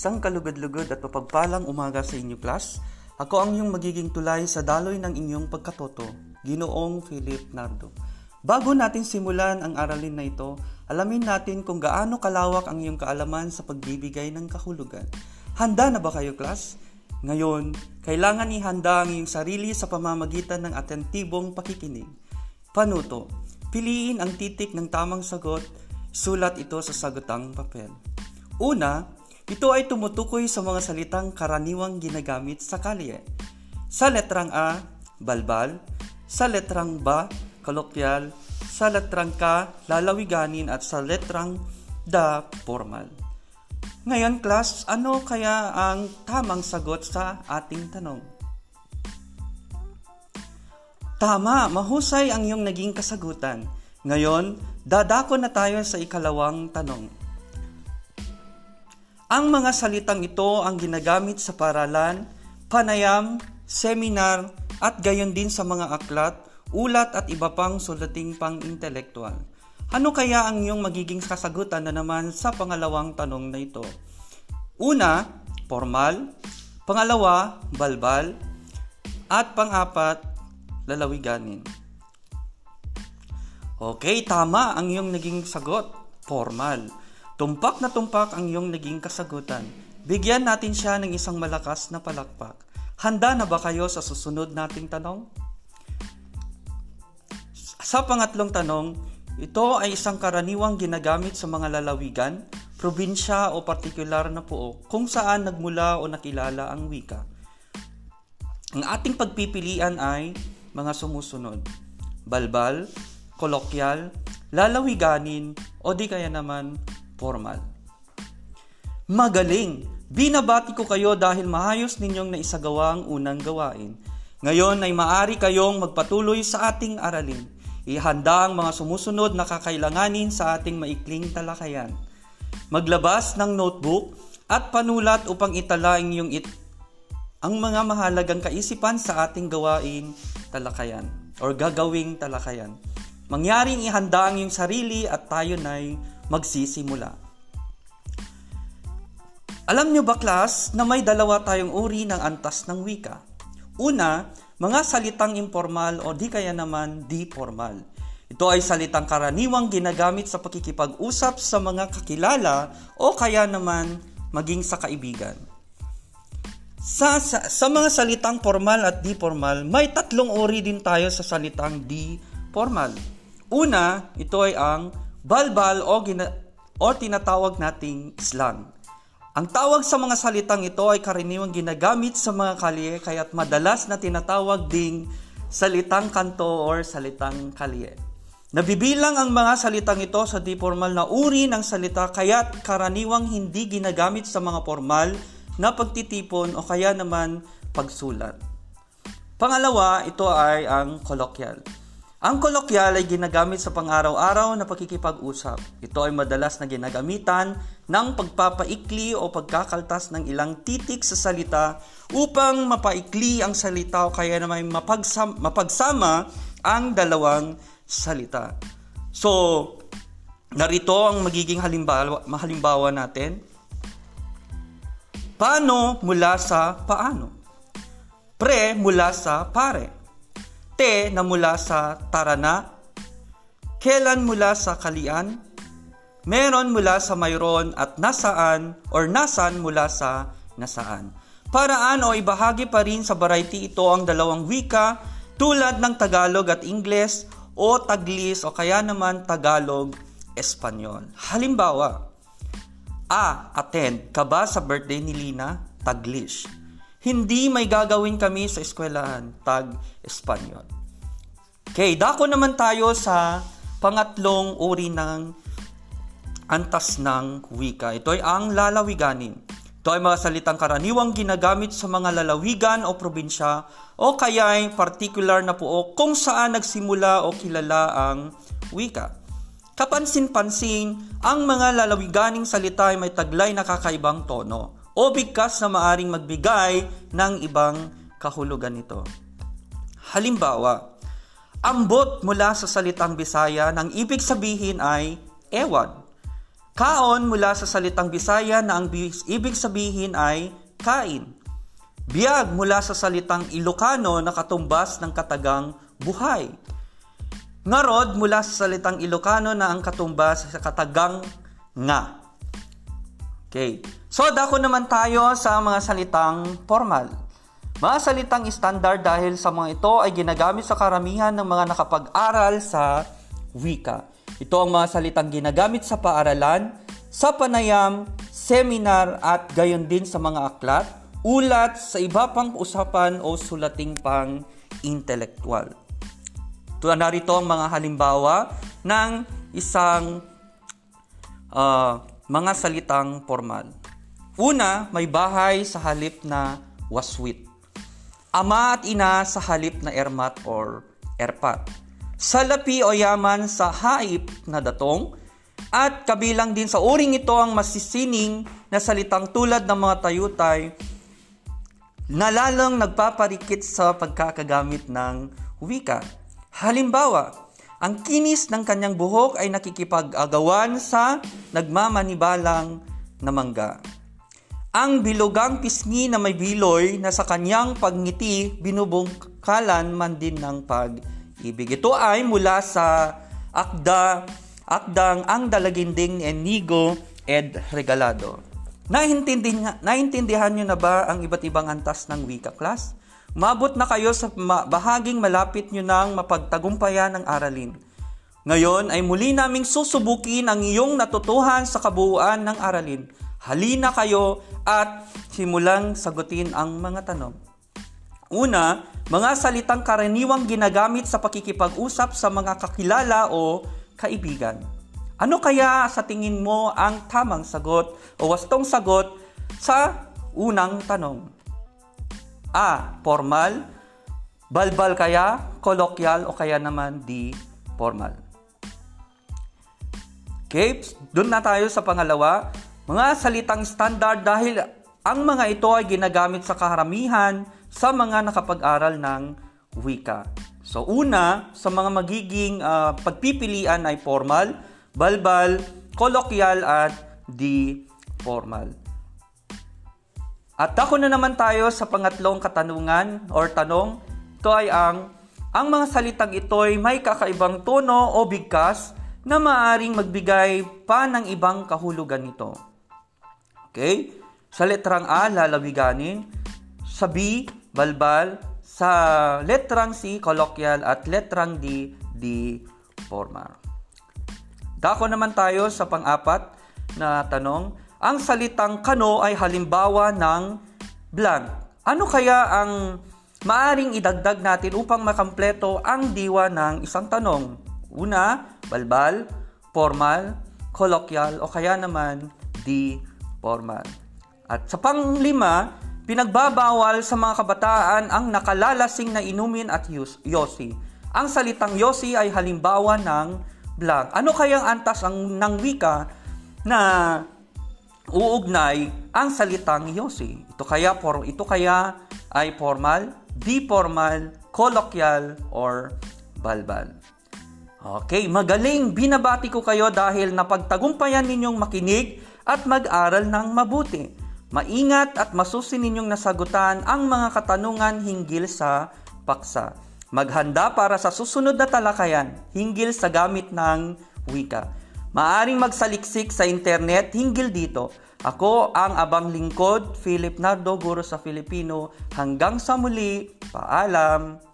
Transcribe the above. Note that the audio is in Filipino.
Isang kalugad-lugod at mapagpalang umaga sa inyo class. Ako ang iyong magiging tulay sa daloy ng inyong pagkatoto, Ginoong Philip Nardo. Bago natin simulan ang aralin na ito, alamin natin kung gaano kalawak ang iyong kaalaman sa pagbibigay ng kahulugan. Handa na ba kayo, class? Ngayon, kailangan ihanda ang iyong sarili sa pamamagitan ng atentibong pakikinig. Panuto, piliin ang titik ng tamang sagot, sulat ito sa sagotang papel. Una, ito ay tumutukoy sa mga salitang karaniwang ginagamit sa kalye. Sa letrang A, balbal. Sa letrang B, kolokyal. Sa letrang K, lalawiganin. At sa letrang D, formal. Ngayon, class, ano kaya ang tamang sagot sa ating tanong? Tama, mahusay ang iyong naging kasagutan. Ngayon, dadako na tayo sa ikalawang tanong. Ang mga salitang ito ang ginagamit sa paralan, panayam, seminar, at gayon din sa mga aklat, ulat at iba pang sulating pang-intelektual. Ano kaya ang iyong magiging kasagutan na naman sa pangalawang tanong na ito? Una, formal. Pangalawa, balbal. At pang-apat, lalawiganin. Okay, tama ang iyong naging sagot. Formal. Tumpak na tumpak ang iyong naging kasagutan. Bigyan natin siya ng isang malakas na palakpak. Handa na ba kayo sa susunod nating tanong? Sa pangatlong tanong, ito ay isang karaniwang ginagamit sa mga lalawigan, probinsya o partikular na puok kung saan nagmula o nakilala ang wika. Ang ating pagpipilian ay mga sumusunod. Balbal, kolokyal, lalawiganin, o di kaya naman formal. Magaling! Binabati ko kayo dahil mahayos ninyong naisagawa ang unang gawain. Ngayon ay maari kayong magpatuloy sa ating aralin. Ihanda ang mga sumusunod na kakailanganin sa ating maikling talakayan. Maglabas ng notebook at panulat upang itala ang iyong it ang mga mahalagang kaisipan sa ating gawain talakayan or gagawing talakayan. Mangyaring ihanda ang iyong sarili at tayo na'y magsisimula. Alam nyo ba class na may dalawa tayong uri ng antas ng wika? Una, mga salitang informal o di kaya naman di formal. Ito ay salitang karaniwang ginagamit sa pakikipag-usap sa mga kakilala o kaya naman maging sa kaibigan. Sa, sa, sa mga salitang formal at di formal, may tatlong uri din tayo sa salitang di formal. Una, ito ay ang balbal o, gina- o tinatawag nating slang. Ang tawag sa mga salitang ito ay karaniwang ginagamit sa mga kalye kaya't madalas na tinatawag ding salitang kanto or salitang kalye. Nabibilang ang mga salitang ito sa di formal na uri ng salita kaya't karaniwang hindi ginagamit sa mga formal na pagtitipon o kaya naman pagsulat. Pangalawa, ito ay ang colloquial. Ang kolokyal ay ginagamit sa pang-araw-araw na pakikipag-usap. Ito ay madalas na ginagamitan ng pagpapaikli o pagkakaltas ng ilang titik sa salita upang mapaikli ang salita o kaya naman mapagsama, mapagsama ang dalawang salita. So, narito ang magiging halimbawa, halimbawa natin. Paano mula sa paano? Pre mula sa pare te na mula sa tarana, kailan mula sa kalian, meron mula sa mayroon at nasaan or nasan mula sa nasaan. Paraan o ibahagi pa rin sa variety ito ang dalawang wika tulad ng Tagalog at Ingles o Taglis o kaya naman Tagalog, Espanyol. Halimbawa, A. Attend ka ba sa birthday ni Lina? Taglish. Hindi may gagawin kami sa eskwelahan. Tag Espanyol. Okay, dako naman tayo sa pangatlong uri ng antas ng wika. Ito ay ang lalawiganin. Ito ay mga salitang karaniwang ginagamit sa mga lalawigan o probinsya o kaya ay particular na puok kung saan nagsimula o kilala ang wika. Kapansin-pansin, ang mga lalawiganing salita ay may taglay na kakaibang tono o bigkas na maaring magbigay ng ibang kahulugan nito. Halimbawa, ambot mula sa salitang Bisaya nang ibig sabihin ay ewan. Kaon mula sa salitang Bisaya na ang ibig sabihin ay kain. Biyag mula sa salitang Ilocano na katumbas ng katagang buhay. Ngarod mula sa salitang Ilocano na ang katumbas sa katagang nga. Okay. So, dako naman tayo sa mga salitang formal. Mga salitang standard dahil sa mga ito ay ginagamit sa karamihan ng mga nakapag-aral sa wika. Ito ang mga salitang ginagamit sa paaralan, sa panayam, seminar at gayon din sa mga aklat, ulat sa iba pang usapan o sulating pang intelektual. Ito narito ang mga halimbawa ng isang uh, mga salitang formal. Una, may bahay sa halip na waswit. Ama at ina sa halip na ermat or erpat. Salapi o yaman sa haip na datong. At kabilang din sa uring ito ang masisining na salitang tulad ng mga tayutay na lalong nagpaparikit sa pagkakagamit ng wika. Halimbawa, ang kinis ng kanyang buhok ay nakikipag-agawan sa nagmamanibalang na mangga. Ang bilugang pisngi na may biloy na sa kanyang pagngiti binubungkalan man din ng pag-ibig. Ito ay mula sa akda, akdang ang dalaginding ni Enigo ed Regalado. Naintindihan, naintindihan nyo na ba ang iba't ibang antas ng wika class? Mabot na kayo sa bahaging malapit nyo nang mapagtagumpayan ng aralin. Ngayon ay muli naming susubukin ang iyong natutuhan sa kabuuan ng aralin. Halina kayo at simulang sagutin ang mga tanong. Una, mga salitang karaniwang ginagamit sa pakikipag-usap sa mga kakilala o kaibigan. Ano kaya sa tingin mo ang tamang sagot o wastong sagot sa unang tanong? A. Formal. Balbal kaya, kolokyan o kaya naman D. Formal. Okay, doon na tayo sa pangalawa. Mga salitang standard dahil ang mga ito ay ginagamit sa karamihan sa mga nakapag-aral ng wika. So una, sa mga magiging uh, pagpipilian ay formal, balbal, kolokyan at di formal. At ako na naman tayo sa pangatlong katanungan or tanong. Ito ay ang, ang mga salitang ito ay may kakaibang tono o bigkas na maaring magbigay pa ng ibang kahulugan nito. Okay? Sa letrang A, lalawiganin. Sa B, balbal. Sa letrang C, colloquial. At letrang D, D, formal. Dako naman tayo sa pang-apat na tanong. Ang salitang kano ay halimbawa ng blank. Ano kaya ang maaring idagdag natin upang makampleto ang diwa ng isang tanong? Una, balbal, formal, colloquial, o kaya naman di formal. At sa panglima, pinagbabawal sa mga kabataan ang nakalalasing na inumin at yosi. Ang salitang yosi ay halimbawa ng blank. Ano kayang antas ang ng wika na uugnay ang salitang yosi. Ito kaya for ito kaya ay formal, di formal, colloquial or balbal. Okay, magaling binabati ko kayo dahil napagtagumpayan ninyong makinig at mag-aral ng mabuti. Maingat at masusin ninyong nasagutan ang mga katanungan hinggil sa paksa. Maghanda para sa susunod na talakayan hinggil sa gamit ng wika. Maaring magsaliksik sa internet hinggil dito. Ako ang abang lingkod, Philip Nardo, guro sa Filipino. Hanggang sa muli, paalam!